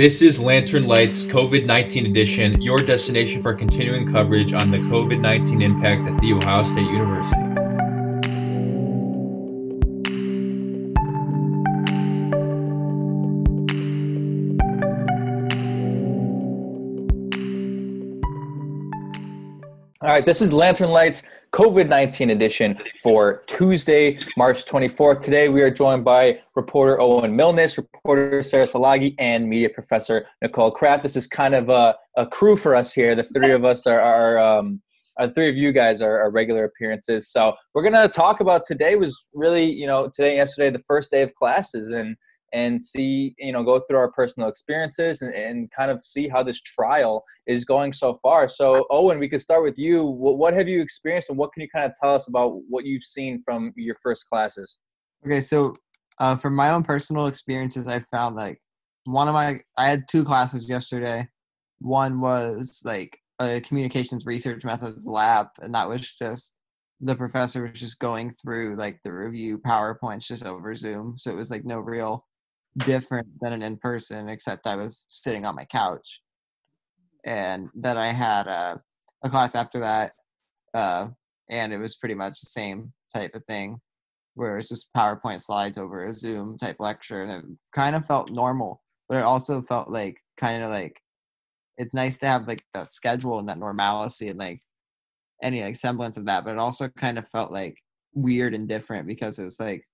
This is Lantern Lights COVID 19 edition, your destination for continuing coverage on the COVID 19 impact at The Ohio State University. All right, this is Lantern Lights COVID 19 edition for Tuesday, March 24th. Today we are joined by reporter Owen Milnes, reporter Sarah Salagi, and media professor Nicole Kraft. This is kind of a, a crew for us here. The three of us are, are um, uh, three of you guys are, are, regular appearances. So we're to talk about today was really, you know, today, yesterday, the first day of classes. And and see, you know, go through our personal experiences and, and kind of see how this trial is going so far. So, Owen, we could start with you. What, what have you experienced and what can you kind of tell us about what you've seen from your first classes? Okay, so uh, from my own personal experiences, I found like one of my, I had two classes yesterday. One was like a communications research methods lab, and that was just the professor was just going through like the review PowerPoints just over Zoom. So it was like no real different than an in person, except I was sitting on my couch. And then I had a, a class after that, uh, and it was pretty much the same type of thing, where it's just PowerPoint slides over a Zoom type lecture, and it kind of felt normal, but it also felt like kind of like it's nice to have like that schedule and that normalcy and like any like semblance of that, but it also kind of felt like weird and different because it was like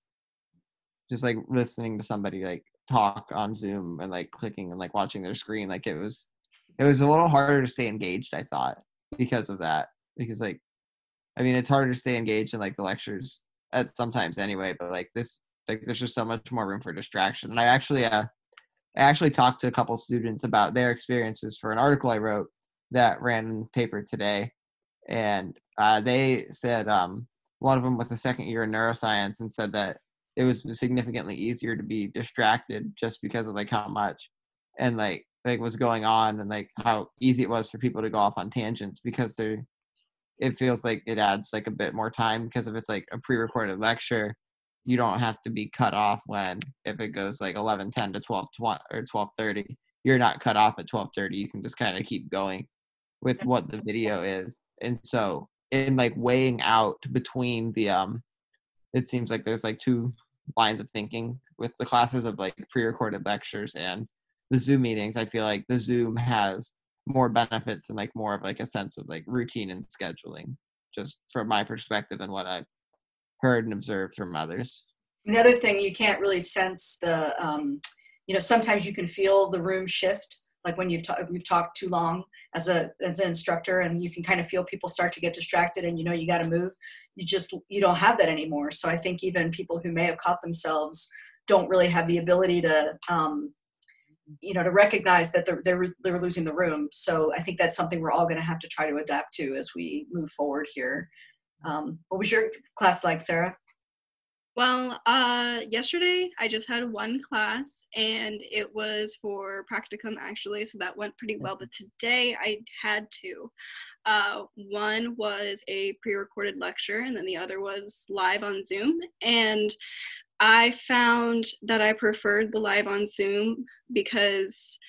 just like listening to somebody like talk on Zoom and like clicking and like watching their screen. Like it was it was a little harder to stay engaged, I thought, because of that. Because like I mean it's harder to stay engaged in like the lectures at sometimes anyway, but like this like there's just so much more room for distraction. And I actually uh I actually talked to a couple students about their experiences for an article I wrote that ran in paper today. And uh, they said um, one of them was a second year in neuroscience and said that it was significantly easier to be distracted just because of like how much and like like was going on and like how easy it was for people to go off on tangents because they're it feels like it adds like a bit more time because if it's like a pre-recorded lecture you don't have to be cut off when if it goes like 11 10 to 12 20 or 12 30 you're not cut off at 12 30 you can just kind of keep going with what the video is. And so in like weighing out between the um it seems like there's like two lines of thinking with the classes of like pre-recorded lectures and the zoom meetings i feel like the zoom has more benefits and like more of like a sense of like routine and scheduling just from my perspective and what i've heard and observed from others. Another thing you can't really sense the um, you know sometimes you can feel the room shift like when you've, ta- you've talked too long as a as an instructor and you can kind of feel people start to get distracted and you know you got to move you just you don't have that anymore. So i think even people who may have caught themselves don't really have the ability to um, you know to recognize that they're, they're they're losing the room. So i think that's something we're all going to have to try to adapt to as we move forward here. Um, what was your class like sarah well, uh, yesterday I just had one class and it was for practicum actually, so that went pretty well. But today I had two. Uh, one was a pre recorded lecture and then the other was live on Zoom. And I found that I preferred the live on Zoom because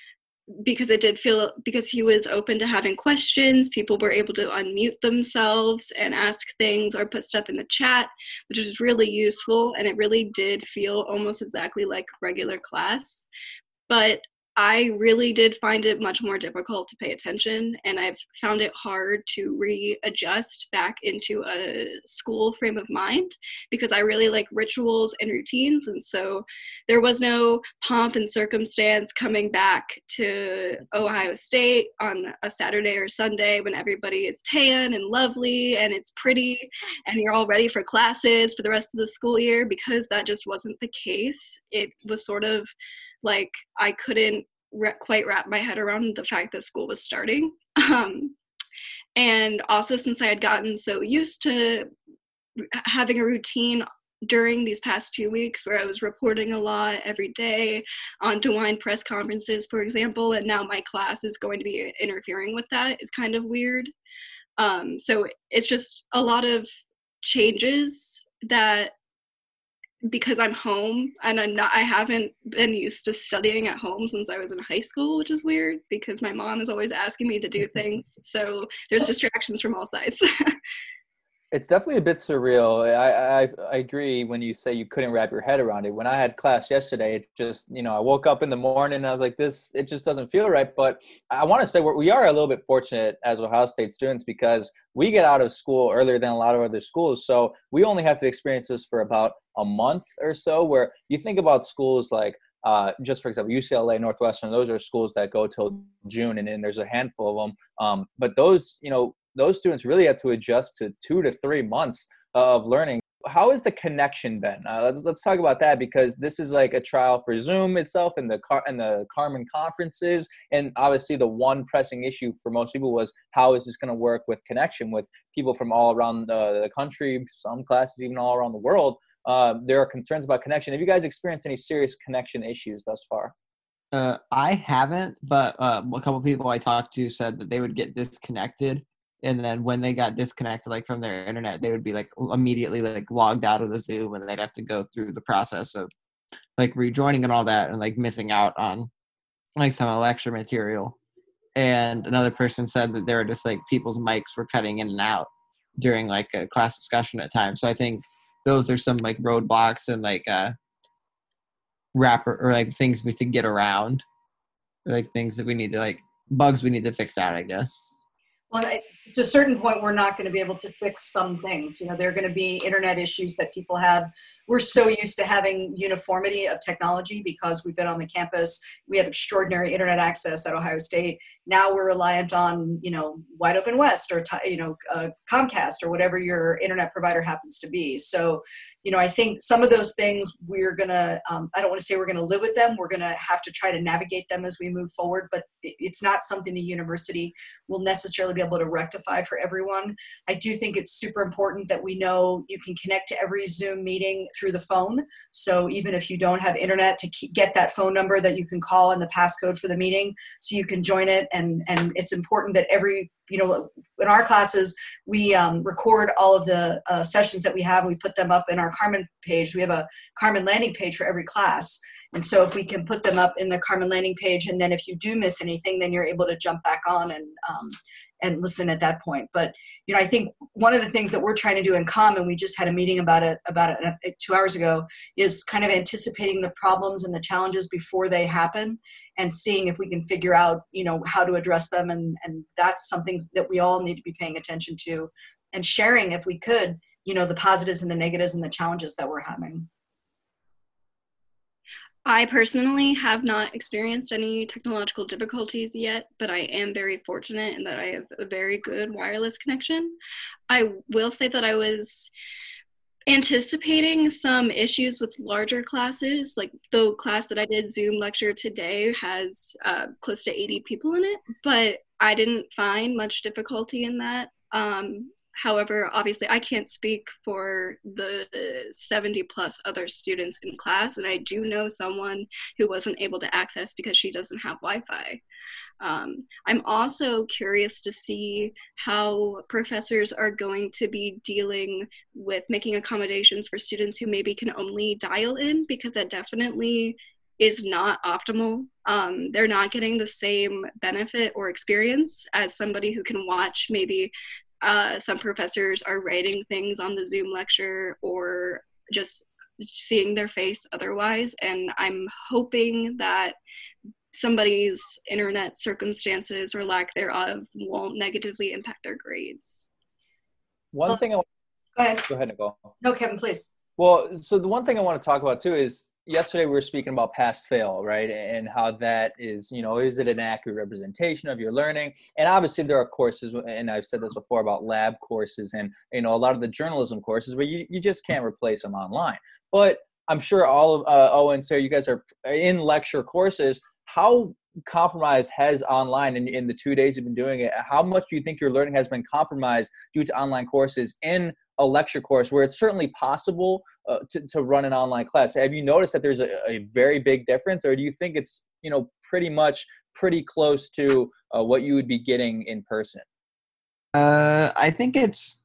because it did feel because he was open to having questions people were able to unmute themselves and ask things or put stuff in the chat which was really useful and it really did feel almost exactly like regular class. But I really did find it much more difficult to pay attention, and I've found it hard to readjust back into a school frame of mind because I really like rituals and routines. And so there was no pomp and circumstance coming back to Ohio State on a Saturday or Sunday when everybody is tan and lovely and it's pretty and you're all ready for classes for the rest of the school year because that just wasn't the case. It was sort of like I couldn't re- quite wrap my head around the fact that school was starting. Um, and also, since I had gotten so used to having a routine during these past two weeks where I was reporting a lot every day on DeWine press conferences, for example, and now my class is going to be interfering with that is kind of weird. Um, so it's just a lot of changes that because I'm home and I'm not I haven't been used to studying at home since I was in high school, which is weird because my mom is always asking me to do things. So there's distractions from all sides. it's definitely a bit surreal. I, I, I agree when you say you couldn't wrap your head around it. When I had class yesterday, it just you know I woke up in the morning and I was like, this it just doesn't feel right. But I want to say we are a little bit fortunate as Ohio State students because we get out of school earlier than a lot of other schools, so we only have to experience this for about a month or so. Where you think about schools like uh, just for example, UCLA, Northwestern, those are schools that go till June, and then there's a handful of them. Um, but those, you know, those students really had to adjust to two to three months of learning. how is the connection been? Uh, let's, let's talk about that because this is like a trial for Zoom itself and the Car- and the Carmen conferences, and obviously the one pressing issue for most people was how is this going to work with connection with people from all around uh, the country, some classes even all around the world. Uh, there are concerns about connection. Have you guys experienced any serious connection issues thus far? Uh, I haven't, but uh, a couple people I talked to said that they would get disconnected and then when they got disconnected like from their internet they would be like immediately like logged out of the zoom and they'd have to go through the process of like rejoining and all that and like missing out on like some lecture material. And another person said that there were just like people's mics were cutting in and out during like a class discussion at times. So i think those are some like roadblocks and like uh wrapper or like things we could get around like things that we need to like bugs we need to fix out i guess well, to a certain point, we're not going to be able to fix some things. You know, there are going to be internet issues that people have. We're so used to having uniformity of technology because we've been on the campus. We have extraordinary internet access at Ohio State. Now we're reliant on, you know, Wide Open West or, you know, uh, Comcast or whatever your internet provider happens to be. So, you know, I think some of those things we're going to, um, I don't want to say we're going to live with them. We're going to have to try to navigate them as we move forward, but it's not something the university will necessarily be able to rectify for everyone. I do think it's super important that we know you can connect to every Zoom meeting through the phone. So even if you don't have internet, to get that phone number that you can call and the passcode for the meeting, so you can join it. And and it's important that every you know in our classes we um, record all of the uh, sessions that we have we put them up in our carmen page we have a carmen landing page for every class and so if we can put them up in the Carmen landing page, and then if you do miss anything, then you're able to jump back on and um, and listen at that point. But you know, I think one of the things that we're trying to do in Common, we just had a meeting about it about it uh, two hours ago, is kind of anticipating the problems and the challenges before they happen, and seeing if we can figure out you know how to address them. And and that's something that we all need to be paying attention to, and sharing if we could, you know, the positives and the negatives and the challenges that we're having. I personally have not experienced any technological difficulties yet, but I am very fortunate in that I have a very good wireless connection. I will say that I was anticipating some issues with larger classes. Like the class that I did Zoom lecture today has uh, close to 80 people in it, but I didn't find much difficulty in that. Um, However, obviously, I can't speak for the 70 plus other students in class, and I do know someone who wasn't able to access because she doesn't have Wi Fi. Um, I'm also curious to see how professors are going to be dealing with making accommodations for students who maybe can only dial in because that definitely is not optimal. Um, they're not getting the same benefit or experience as somebody who can watch maybe uh, some professors are writing things on the Zoom lecture or just seeing their face otherwise. And I'm hoping that somebody's internet circumstances or lack thereof won't negatively impact their grades. One thing I wanna go ahead. Go ahead, Nicole. No, Kevin, please. Well, so the one thing I want to talk about too is yesterday we were speaking about pass fail right? And how that is you know is it an accurate representation of your learning? And obviously there are courses and i've said this before about lab courses and you know a lot of the journalism courses where you, you just can't replace them online. But i'm sure all of uh, owen sarah you guys are in lecture courses. How compromised has online in, in the two days you've been doing it how much do you think your learning has been compromised due to online courses in a lecture course where it's certainly possible uh, to, to run an online class have you noticed that there's a, a, very big difference or do you think it's you know pretty much pretty close to uh, what you would be getting in person uh, i think it's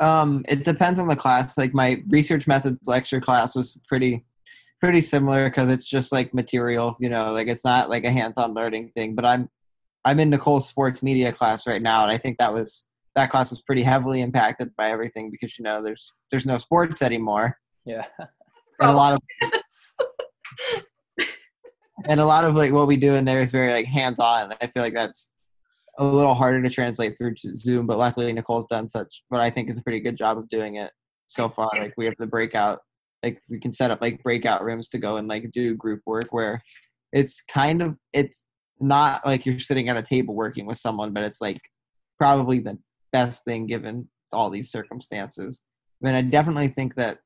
Um, it depends on the class. Like my research methods lecture class was pretty pretty similar because it's just like material, you know, like it's not like a hands-on learning thing. But I'm I'm in Nicole's sports media class right now, and I think that was that class was pretty heavily impacted by everything because you know there's there's no sports anymore. Yeah. And a lot of and a lot of like what we do in there is very like hands-on. I feel like that's a little harder to translate through to Zoom, but luckily Nicole's done such what I think is a pretty good job of doing it so far. Like we have the breakout, like we can set up like breakout rooms to go and like do group work where it's kind of it's not like you're sitting at a table working with someone, but it's like probably the best thing given all these circumstances. I mean, I definitely think that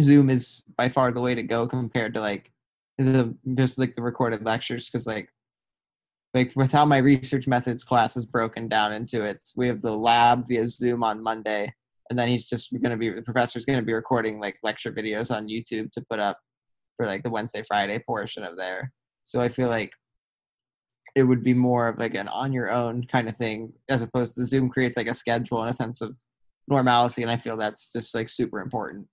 Zoom is by far the way to go compared to like the just like the recorded lectures because like like with how my research methods class is broken down into it we have the lab via zoom on monday and then he's just going to be the professor's going to be recording like lecture videos on youtube to put up for like the wednesday friday portion of there so i feel like it would be more of like an on your own kind of thing as opposed to zoom creates like a schedule and a sense of normalcy and i feel that's just like super important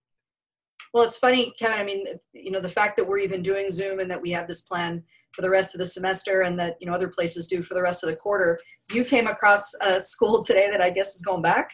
Well, it's funny, Kevin. I mean, you know, the fact that we're even doing Zoom and that we have this plan for the rest of the semester and that, you know, other places do for the rest of the quarter. You came across a school today that I guess is going back.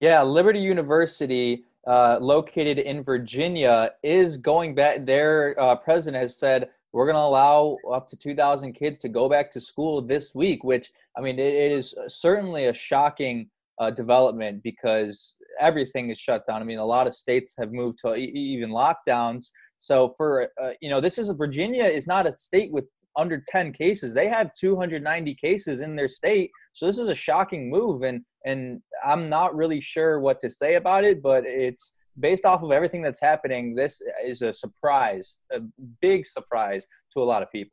Yeah, Liberty University, uh, located in Virginia, is going back. Their uh, president has said we're going to allow up to 2,000 kids to go back to school this week, which, I mean, it, it is certainly a shocking uh, development because everything is shut down. I mean, a lot of states have moved to e- even lockdowns. So for uh, you know, this is Virginia is not a state with under 10 cases. They have 290 cases in their state. So this is a shocking move, and and I'm not really sure what to say about it, but it's based off of everything that's happening. This is a surprise, a big surprise to a lot of people.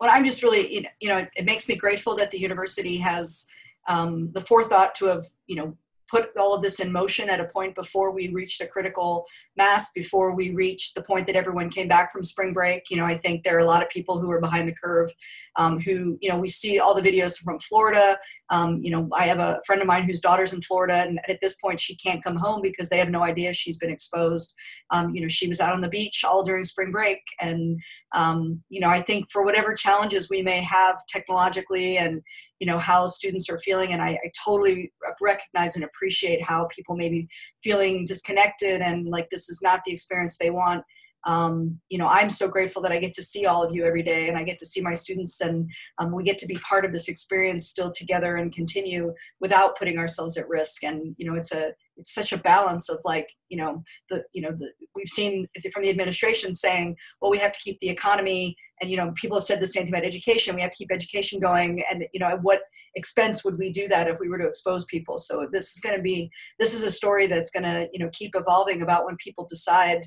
Well, I'm just really, you know, it makes me grateful that the university has um, the forethought to have, you know, put all of this in motion at a point before we reached a critical mass, before we reached the point that everyone came back from spring break. You know, I think there are a lot of people who are behind the curve um, who, you know, we see all the videos from Florida. Um, you know, I have a friend of mine whose daughter's in Florida, and at this point, she can't come home because they have no idea she's been exposed. Um, you know, she was out on the beach all during spring break. And, um, you know, I think for whatever challenges we may have technologically and, you know how students are feeling and I, I, totally recognize and appreciate how people may be feeling disconnected and like this is not the experience they want. Um, you know i'm so grateful that i get to see all of you every day and i get to see my students and um, we get to be part of this experience still together and continue without putting ourselves at risk. And you know it's a it's such a balance of like you know the you know the we've seen from the administration saying well we have to keep the economy and you know people have said the same thing about education we have to keep education going and you know at what expense would we do that if we were to expose people? So this is going to be this is a story that's going to you know keep evolving about when people decide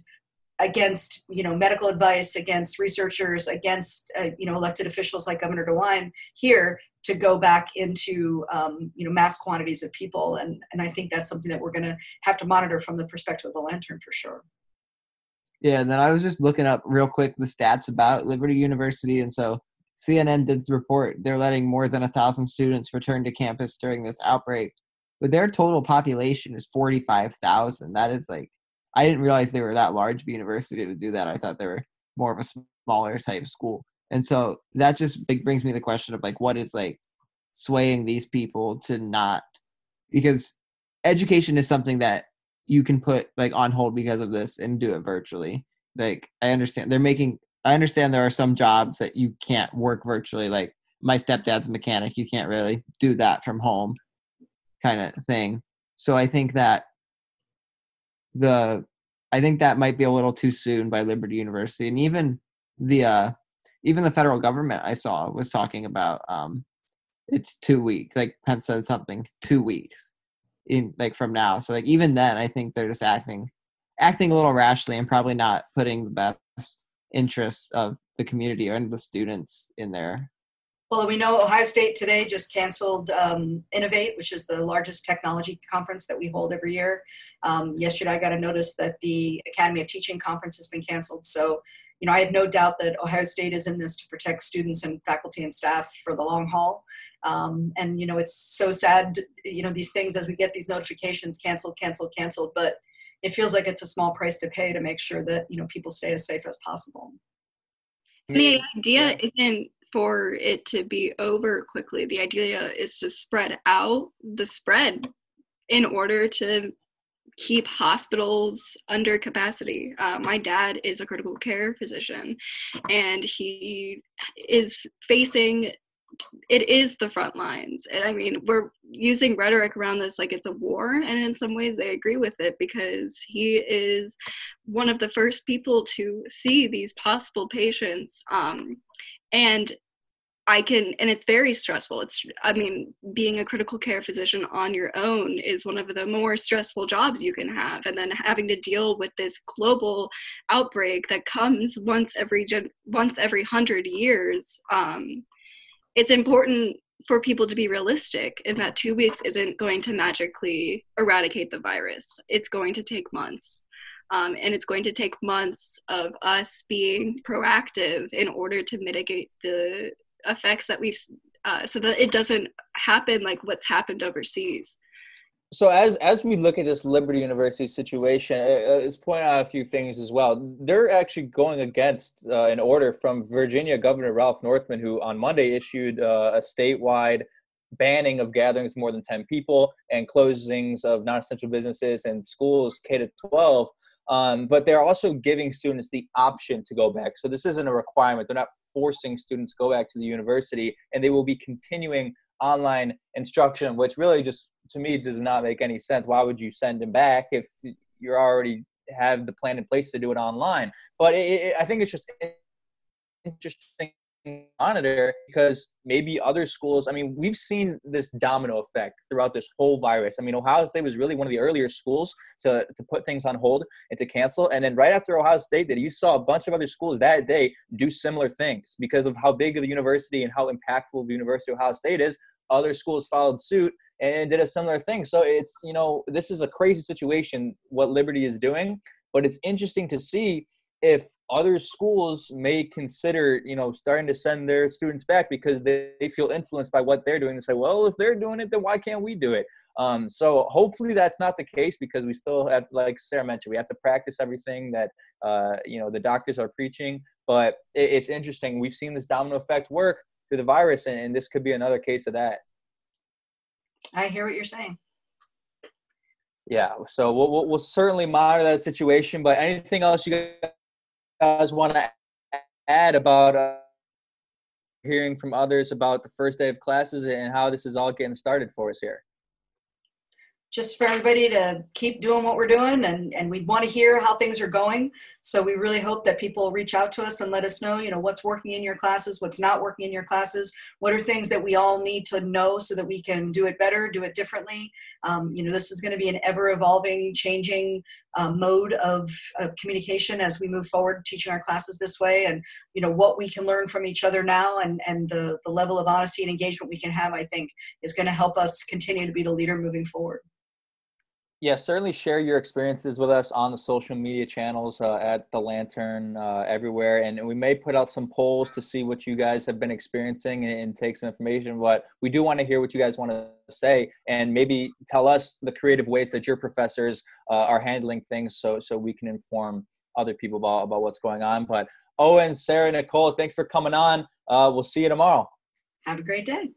against you know medical advice against researchers against uh, you know elected officials like governor dewine here to go back into um, you know mass quantities of people. And and i think that's something that we're going to have to monitor from the perspective of the lantern for sure. Yeah, and then I was just looking up real quick the stats about Liberty University, and so CNN did the report they're letting more than a thousand students return to campus during this outbreak, but their total population is forty-five thousand. That is like, I didn't realize they were that large of a university to do that. I thought they were more of a smaller type school, and so that just like brings me the question of like, what is like swaying these people to not because education is something that you can put like on hold because of this and do it virtually. Like I understand they're making I understand there are some jobs that you can't work virtually like my stepdad's a mechanic, you can't really do that from home kind of thing. So I think that the I think that might be a little too soon by Liberty University and even the uh even the federal government I saw was talking about um it's 2 weeks like Pence said something 2 weeks in like from now. So like even then, I think they're just acting acting a little rashly and probably not putting the best interests of the community and the students in their Well, we know Ohio State today just canceled um, Innovate, which is the largest technology conference that we hold every year. Um, yesterday, I got a notice that the Academy of Teaching conference has been canceled. So, you know, I have no doubt that Ohio State is in this to protect students and faculty and staff for the long haul. Um, and, you know, it's so sad, you know, these things as we get these notifications canceled, canceled, canceled. But it feels like it's a small price to pay to make sure that, you know, people stay as safe as possible. The idea isn't for it to be over quickly. The idea is to spread out the spread in order to keep hospitals under capacity. Uh, my dad is a critical care physician, and he is facing it is the front lines. And I mean, we're using rhetoric around this like it's a war, and in some ways, I agree with it because he is one of the first people to see these possible patients. Um, and I can, and it's very stressful. It's, I mean, being a critical care physician on your own is one of the more stressful jobs you can have. And then having to deal with this global outbreak that comes once every, once every hundred years. Um, it's important for people to be realistic in that two weeks isn't going to magically eradicate the virus. It's going to take months. Um, and it's going to take months of us being proactive in order to mitigate the effects that we've uh, so that it doesn't happen like what's happened overseas. So as as we look at this liberty university situation uh, it's pointing out a few things as well. They're actually going against uh, an order from virginia governor ralph northam who on monday issued uh, a statewide banning of gatherings more than 10 people and closings of non-essential businesses and schools k to 12 um, but they're also giving students the option to go back. So this isn't a requirement. They're not forcing students to go back to the university, and they will be continuing online instruction, which really just to me does not make any sense. Why would you send them back if you already have the plan in place to do it online? But it, it, I think it's just interesting monitor because maybe other schools i mean we've seen this domino effect throughout this whole virus. I mean ohio state was really one of the earlier schools to, to put things on hold and to cancel. And then right after ohio state did you saw a bunch of other schools that day do similar things because of how big of the university and how impactful the university of ohio state is. Other schools followed suit and did a similar thing. So it's you know this is a crazy situation what liberty is doing but it's interesting to see if other schools may consider you know starting to send their students back because they, they feel influenced by what they're doing and say well if they're doing it then why can't we do it? Um, so hopefully that's not the case because we still have like sarah mentioned we have to practice everything that uh, you know the doctors are preaching. But it, it's interesting. We've seen this domino effect work through the virus and, and this could be another case of that. I hear what you're saying. Yeah so we'll, we'll, we'll certainly monitor that situation. But anything else you guys want to add about uh, hearing from others about the first day of classes and how this is all getting started for us here? Just for everybody to keep doing what we're doing and, and we want to hear how things are going. So we really hope that people reach out to us and let us know you know what's working in your classes what's not working in your classes what are things that we all need to know so that we can do it better do it differently. Um, you know this is going to be an ever evolving changing um, mode of, of communication as we move forward teaching our classes this way and you know what we can learn from each other now and and the, the level of honesty and engagement we can have i think is going to help us continue to be the leader moving forward yeah, certainly share your experiences with us on the social media channels uh, at the Lantern uh, everywhere, and we may put out some polls to see what you guys have been experiencing and, and take some information. But we do want to hear what you guys want to say, and maybe tell us the creative ways that your professors uh, are handling things, so so we can inform other people about about what's going on. But Owen, Sarah, Nicole, thanks for coming on. Uh, we'll see you tomorrow. Have a great day.